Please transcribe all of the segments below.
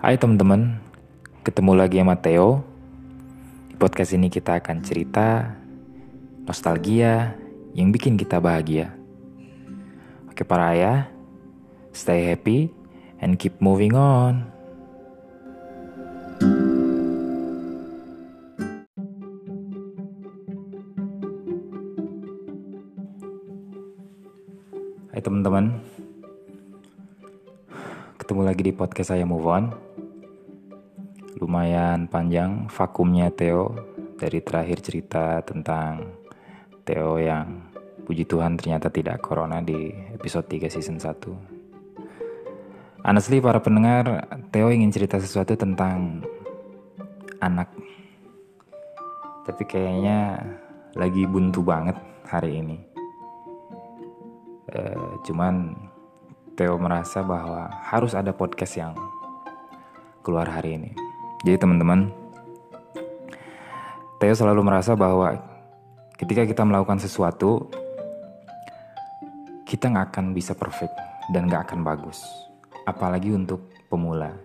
Hai teman-teman, ketemu lagi sama Theo. Di podcast ini kita akan cerita nostalgia yang bikin kita bahagia. Oke para ayah, stay happy and keep moving on. Hai teman-teman, ketemu lagi di podcast saya Move On. Lumayan panjang vakumnya Theo dari terakhir cerita tentang Theo yang puji Tuhan ternyata tidak corona di episode 3 season 1. Honestly para pendengar, Theo ingin cerita sesuatu tentang anak. Tapi kayaknya lagi buntu banget hari ini. Uh, cuman Theo merasa bahwa harus ada podcast yang keluar hari ini. Jadi teman-teman, Theo selalu merasa bahwa ketika kita melakukan sesuatu, kita nggak akan bisa perfect dan nggak akan bagus. Apalagi untuk pemula.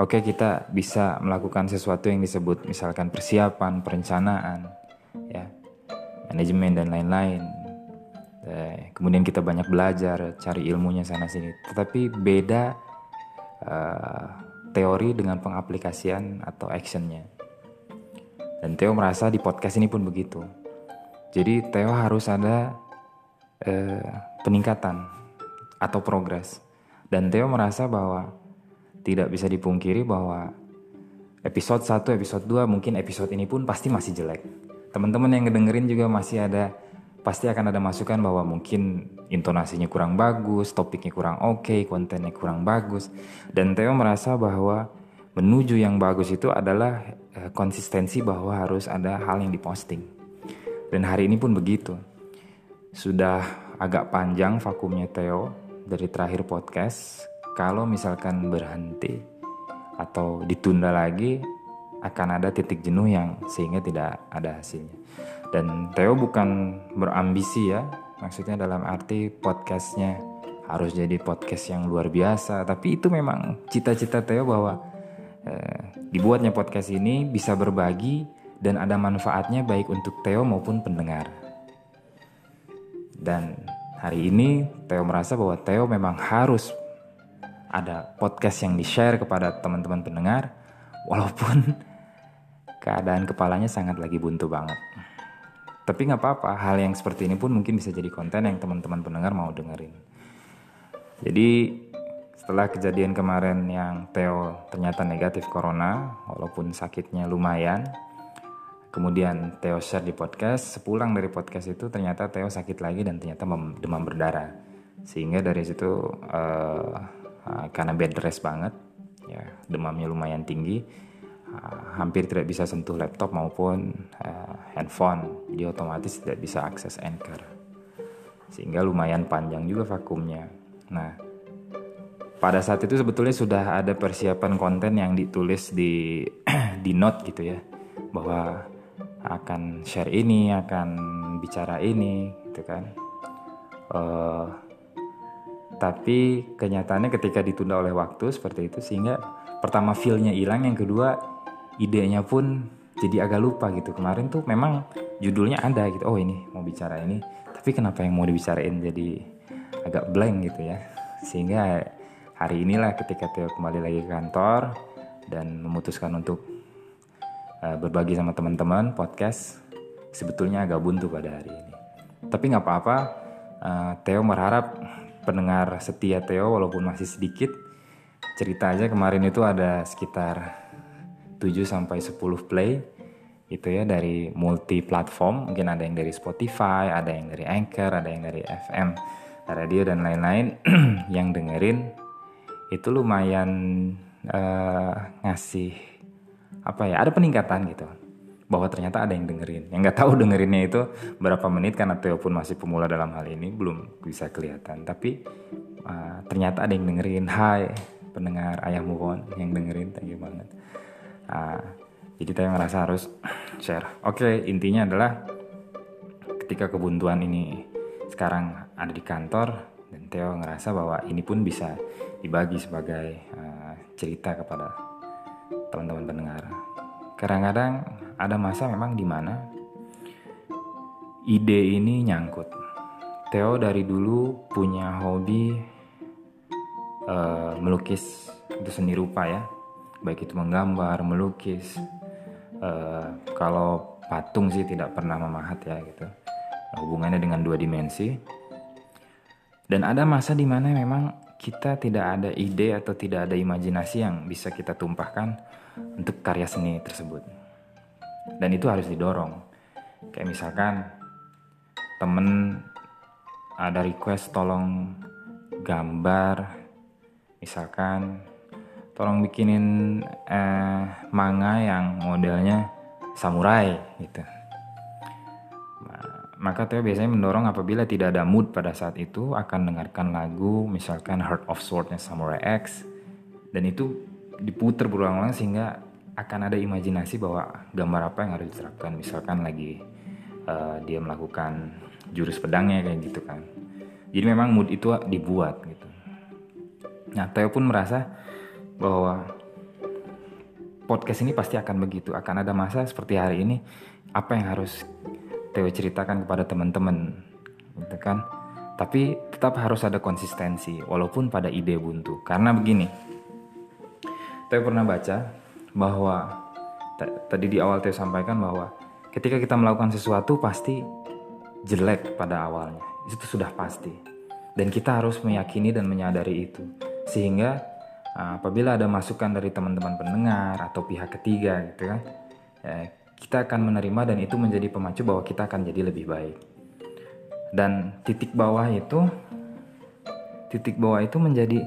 Oke, kita bisa melakukan sesuatu yang disebut misalkan persiapan, perencanaan, ya, manajemen dan lain-lain Eh, kemudian kita banyak belajar, cari ilmunya sana sini. Tetapi beda uh, teori dengan pengaplikasian atau actionnya. Dan Theo merasa di podcast ini pun begitu. Jadi Theo harus ada uh, peningkatan atau progres. Dan Theo merasa bahwa tidak bisa dipungkiri bahwa episode 1, episode 2 mungkin episode ini pun pasti masih jelek. Teman-teman yang ngedengerin juga masih ada pasti akan ada masukan bahwa mungkin intonasinya kurang bagus, topiknya kurang oke, okay, kontennya kurang bagus. Dan Theo merasa bahwa menuju yang bagus itu adalah uh, konsistensi bahwa harus ada hal yang diposting. Dan hari ini pun begitu. Sudah agak panjang vakumnya Theo dari terakhir podcast. Kalau misalkan berhenti atau ditunda lagi akan ada titik jenuh yang sehingga tidak ada hasilnya. Dan Theo bukan berambisi ya, maksudnya dalam arti podcastnya harus jadi podcast yang luar biasa. Tapi itu memang cita-cita Theo bahwa eh, dibuatnya podcast ini bisa berbagi dan ada manfaatnya baik untuk Theo maupun pendengar. Dan hari ini Theo merasa bahwa Theo memang harus ada podcast yang di-share kepada teman-teman pendengar walaupun keadaan kepalanya sangat lagi buntu banget. Tapi nggak apa-apa, hal yang seperti ini pun mungkin bisa jadi konten yang teman-teman pendengar mau dengerin. Jadi setelah kejadian kemarin yang Theo ternyata negatif corona, walaupun sakitnya lumayan, kemudian Theo share di podcast, sepulang dari podcast itu ternyata Theo sakit lagi dan ternyata demam berdarah. Sehingga dari situ uh, karena bed rest banget, ya demamnya lumayan tinggi, hampir tidak bisa sentuh laptop maupun uh, handphone. Jadi otomatis tidak bisa akses Anchor. Sehingga lumayan panjang juga vakumnya. Nah pada saat itu sebetulnya sudah ada persiapan konten yang ditulis di di note gitu ya. Bahwa akan share ini akan bicara ini gitu kan. Uh, tapi kenyataannya ketika ditunda oleh waktu seperti itu sehingga pertama feelnya hilang yang kedua idenya pun jadi agak lupa gitu. Kemarin tuh memang judulnya ada gitu. Oh ini mau bicara ini. Tapi kenapa yang mau dibicarain jadi agak blank gitu ya? Sehingga hari inilah ketika Theo kembali lagi ke kantor dan memutuskan untuk uh, berbagi sama teman-teman podcast sebetulnya agak buntu pada hari ini. Tapi nggak apa-apa uh, Theo berharap pendengar setia Theo walaupun masih sedikit cerita aja kemarin itu ada sekitar 7 sampai 10 play itu ya dari multi platform mungkin ada yang dari Spotify ada yang dari Anchor ada yang dari FM radio dan lain-lain. Yang dengerin itu lumayan uh, ngasih apa ya ada peningkatan gitu. Bahwa ternyata ada yang dengerin. Yang nggak tahu dengerinnya itu berapa menit karena Theo pun masih pemula dalam hal ini belum bisa kelihatan. Tapi uh, ternyata ada yang dengerin. Hai pendengar ayah move yang dengerin thank you banget Nah, jadi saya ngerasa harus share. Oke, intinya adalah ketika kebuntuan ini sekarang ada di kantor dan Theo ngerasa bahwa ini pun bisa dibagi sebagai uh, cerita kepada teman-teman pendengar. Kadang-kadang ada masa memang di mana ide ini nyangkut. Theo dari dulu punya hobi uh, melukis itu seni rupa ya, baik itu menggambar, melukis. Uh, kalau patung sih tidak pernah memahat ya gitu. Hubungannya dengan dua dimensi. Dan ada masa di mana memang kita tidak ada ide atau tidak ada imajinasi yang bisa kita tumpahkan untuk karya seni tersebut. Dan itu harus didorong. Kayak misalkan temen ada request tolong gambar misalkan tolong bikinin eh, manga yang modelnya samurai gitu. Maka Theo biasanya mendorong apabila tidak ada mood pada saat itu akan dengarkan lagu misalkan Heart of Swordnya Samurai X dan itu diputer berulang-ulang sehingga akan ada imajinasi bahwa gambar apa yang harus diterapkan. Misalkan lagi uh, dia melakukan jurus pedangnya kayak gitu kan. Jadi memang mood itu dibuat gitu. Nah Theo pun merasa bahwa podcast ini pasti akan begitu akan ada masa seperti hari ini apa yang harus Theo ceritakan kepada teman-teman gitu kan tapi tetap harus ada konsistensi walaupun pada ide buntu karena begini Theo pernah baca bahwa tadi di awal Theo sampaikan bahwa ketika kita melakukan sesuatu pasti jelek pada awalnya. Itu sudah pasti. Dan kita harus meyakini dan menyadari itu. Sehingga apabila ada masukan dari teman-teman pendengar atau pihak ketiga gitu kan, kita akan menerima dan itu menjadi pemacu bahwa kita akan jadi lebih baik. Dan titik bawah itu titik bawah itu menjadi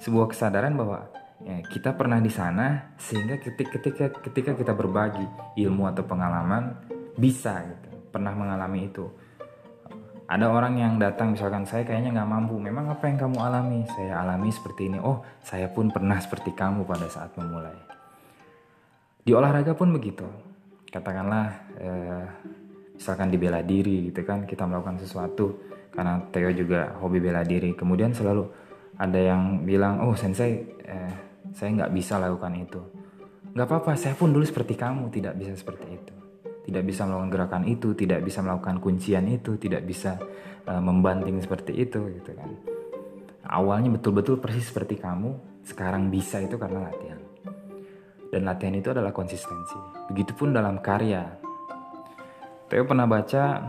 sebuah kesadaran bahwa ya, kita pernah di sana sehingga ketika ketika ketika kita berbagi ilmu atau pengalaman bisa gitu pernah mengalami itu ada orang yang datang misalkan saya kayaknya nggak mampu. Memang apa yang kamu alami? Saya alami seperti ini. Oh saya pun pernah seperti kamu pada saat memulai. Di olahraga pun begitu. Katakanlah eh, misalkan di bela diri gitu kan kita melakukan sesuatu karena Theo juga hobi bela diri. Kemudian selalu ada yang bilang oh sensei eh, saya nggak bisa lakukan itu. Nggak apa-apa saya pun dulu seperti kamu tidak bisa seperti itu tidak bisa melakukan gerakan itu, tidak bisa melakukan kuncian itu, tidak bisa uh, membanting seperti itu gitu kan. Awalnya betul-betul persis seperti kamu, sekarang bisa itu karena latihan. Dan latihan itu adalah konsistensi. Begitupun dalam karya. Theo pernah baca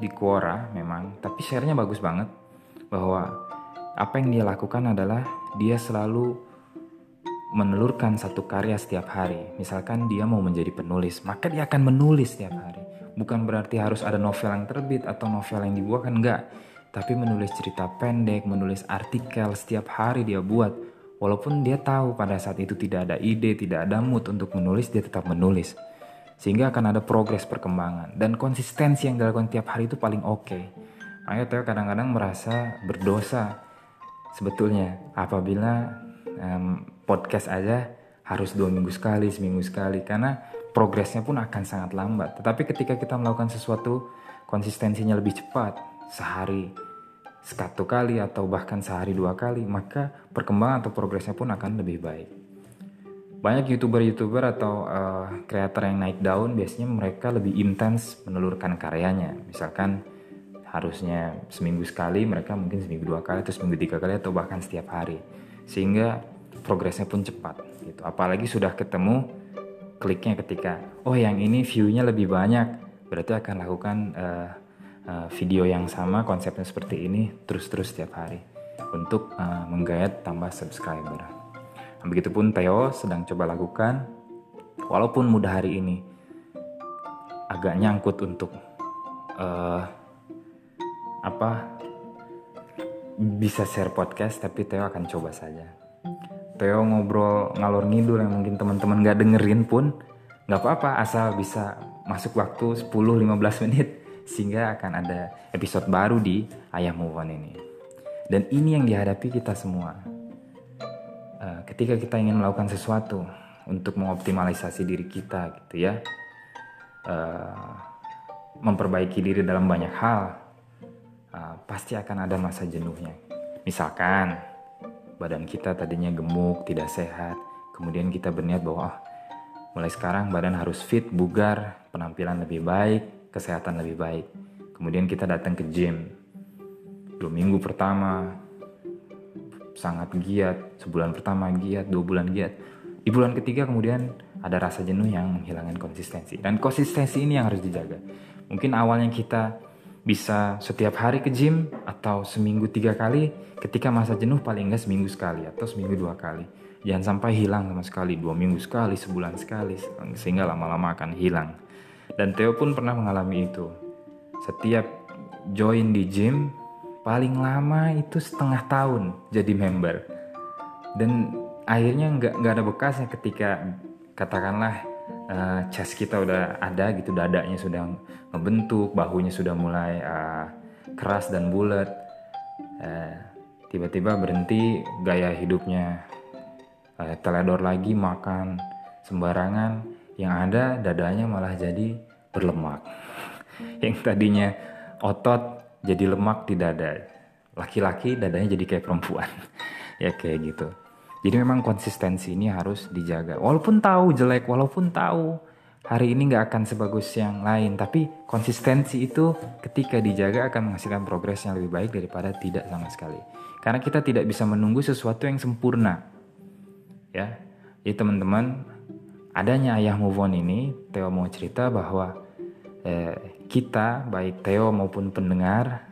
di Quora memang, tapi share-nya bagus banget bahwa apa yang dia lakukan adalah dia selalu menelurkan satu karya setiap hari. Misalkan dia mau menjadi penulis, maka dia akan menulis setiap hari. Bukan berarti harus ada novel yang terbit atau novel yang dibuat kan enggak. Tapi menulis cerita pendek, menulis artikel setiap hari dia buat. Walaupun dia tahu pada saat itu tidak ada ide, tidak ada mood untuk menulis, dia tetap menulis. Sehingga akan ada progres perkembangan. Dan konsistensi yang dilakukan tiap hari itu paling oke. Okay. Makanya Theo kadang-kadang merasa berdosa sebetulnya apabila podcast aja harus dua minggu sekali, seminggu sekali karena progresnya pun akan sangat lambat. Tetapi ketika kita melakukan sesuatu konsistensinya lebih cepat, sehari satu kali atau bahkan sehari dua kali, maka perkembangan atau progresnya pun akan lebih baik. Banyak youtuber-youtuber atau kreator uh, yang naik daun biasanya mereka lebih intens menelurkan karyanya. Misalkan harusnya seminggu sekali, mereka mungkin seminggu dua kali atau seminggu tiga kali atau bahkan setiap hari. Sehingga progresnya pun cepat gitu. Apalagi sudah ketemu kliknya ketika oh yang ini view-nya lebih banyak, berarti akan lakukan uh, uh, video yang sama konsepnya seperti ini terus-terus setiap hari untuk uh, menggayat tambah subscriber. Begitupun Theo sedang coba lakukan walaupun mudah hari ini agak nyangkut untuk uh, apa bisa share podcast tapi Theo akan coba saja Theo ngobrol ngalor ngidul yang mungkin teman-teman gak dengerin pun nggak apa-apa asal bisa masuk waktu 10-15 menit sehingga akan ada episode baru di Ayah Move On ini. Dan ini yang dihadapi kita semua. Uh, ketika kita ingin melakukan sesuatu untuk mengoptimalisasi diri kita gitu ya. Uh, memperbaiki diri dalam banyak hal. Uh, pasti akan ada masa jenuhnya. Misalkan badan kita tadinya gemuk, tidak sehat, kemudian kita berniat bahwa oh, mulai sekarang badan harus fit, bugar, penampilan lebih baik, kesehatan lebih baik. Kemudian kita datang ke gym. Dua minggu pertama sangat giat, sebulan pertama giat, dua bulan giat. Di bulan ketiga kemudian ada rasa jenuh yang menghilangkan konsistensi. Dan konsistensi ini yang harus dijaga. Mungkin awalnya kita bisa setiap hari ke gym atau seminggu tiga kali ketika masa jenuh paling enggak seminggu sekali atau seminggu dua kali. Jangan sampai hilang sama sekali dua minggu sekali sebulan sekali sehingga lama-lama akan hilang. Dan Theo pun pernah mengalami itu. Setiap join di gym paling lama itu setengah tahun jadi member. Dan akhirnya nggak nggak ada bekasnya ketika katakanlah uh, chest kita udah ada gitu dadanya sudah ngebentuk bahunya sudah mulai uh, keras dan bulat. Uh, tiba-tiba berhenti gaya hidupnya. Uh, teledor lagi makan sembarangan. Yang ada dadanya malah jadi berlemak. Yang tadinya otot jadi lemak di dada. Laki-laki dadanya jadi kayak perempuan. Ya kayak gitu jadi memang konsistensi ini harus dijaga. Walaupun tahu jelek, walaupun tahu hari ini nggak akan sebagus yang lain, tapi konsistensi itu ketika dijaga akan menghasilkan progres yang lebih baik daripada tidak sama sekali. Karena kita tidak bisa menunggu sesuatu yang sempurna. Ya, jadi teman-teman, adanya ayah move on ini, Theo mau cerita bahwa eh, kita, baik Theo maupun pendengar,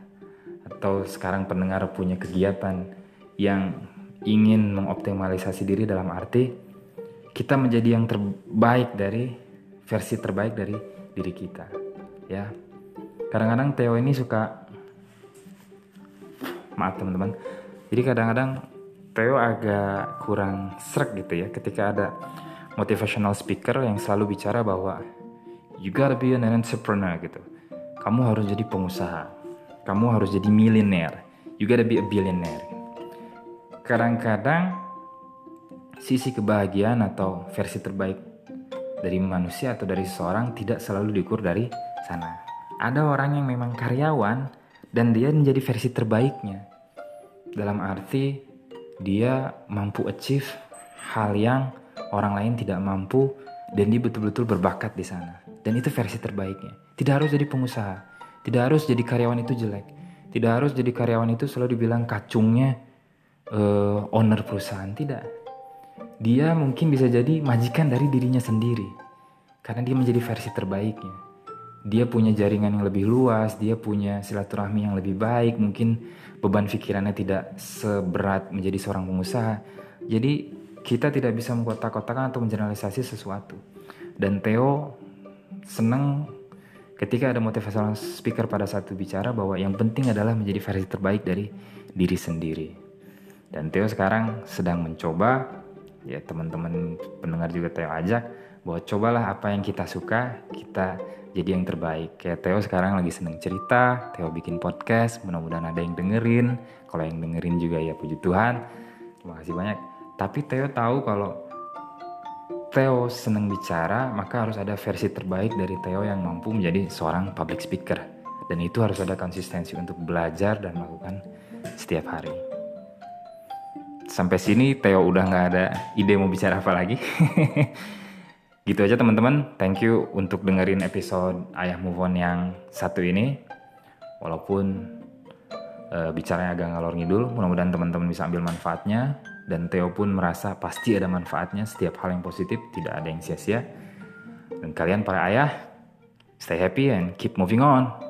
atau sekarang pendengar punya kegiatan yang ingin mengoptimalisasi diri dalam arti kita menjadi yang terbaik dari versi terbaik dari diri kita ya. Kadang-kadang Theo ini suka maaf teman-teman jadi kadang-kadang Theo agak kurang serak gitu ya ketika ada motivational speaker yang selalu bicara bahwa you gotta be an entrepreneur gitu. Kamu harus jadi pengusaha kamu harus jadi millionaire you gotta be a billionaire kadang-kadang sisi kebahagiaan atau versi terbaik dari manusia atau dari seseorang tidak selalu diukur dari sana. Ada orang yang memang karyawan dan dia menjadi versi terbaiknya. Dalam arti dia mampu achieve hal yang orang lain tidak mampu dan dia betul-betul berbakat di sana. Dan itu versi terbaiknya. Tidak harus jadi pengusaha, tidak harus jadi karyawan itu jelek. Tidak harus jadi karyawan itu selalu dibilang kacungnya uh, owner perusahaan tidak. Dia mungkin bisa jadi majikan dari dirinya sendiri karena dia menjadi versi terbaiknya. Dia punya jaringan yang lebih luas dia punya silaturahmi yang lebih baik mungkin beban pikirannya tidak seberat menjadi seorang pengusaha. Jadi kita tidak bisa mengkotak-kotakan atau mengeneralisasi sesuatu. Dan Theo senang ketika ada motivational speaker pada satu bicara bahwa yang penting adalah menjadi versi terbaik dari diri sendiri. Dan Theo sekarang sedang mencoba, ya teman-teman pendengar juga Theo ajak, bahwa cobalah apa yang kita suka, kita jadi yang terbaik. Kayak Theo sekarang lagi seneng cerita, Theo bikin podcast, mudah-mudahan ada yang dengerin. Kalau yang dengerin juga ya puji Tuhan, terima kasih banyak. Tapi Theo tahu kalau Theo seneng bicara, maka harus ada versi terbaik dari Theo yang mampu menjadi seorang public speaker. Dan itu harus ada konsistensi untuk belajar dan melakukan setiap hari sampai sini Theo udah nggak ada ide mau bicara apa lagi. gitu aja teman-teman. Thank you untuk dengerin episode Ayah Move On yang satu ini. Walaupun uh, bicaranya agak ngalor ngidul, mudah-mudahan teman-teman bisa ambil manfaatnya. Dan Theo pun merasa pasti ada manfaatnya setiap hal yang positif, tidak ada yang sia-sia. Dan kalian para ayah, stay happy and keep moving on.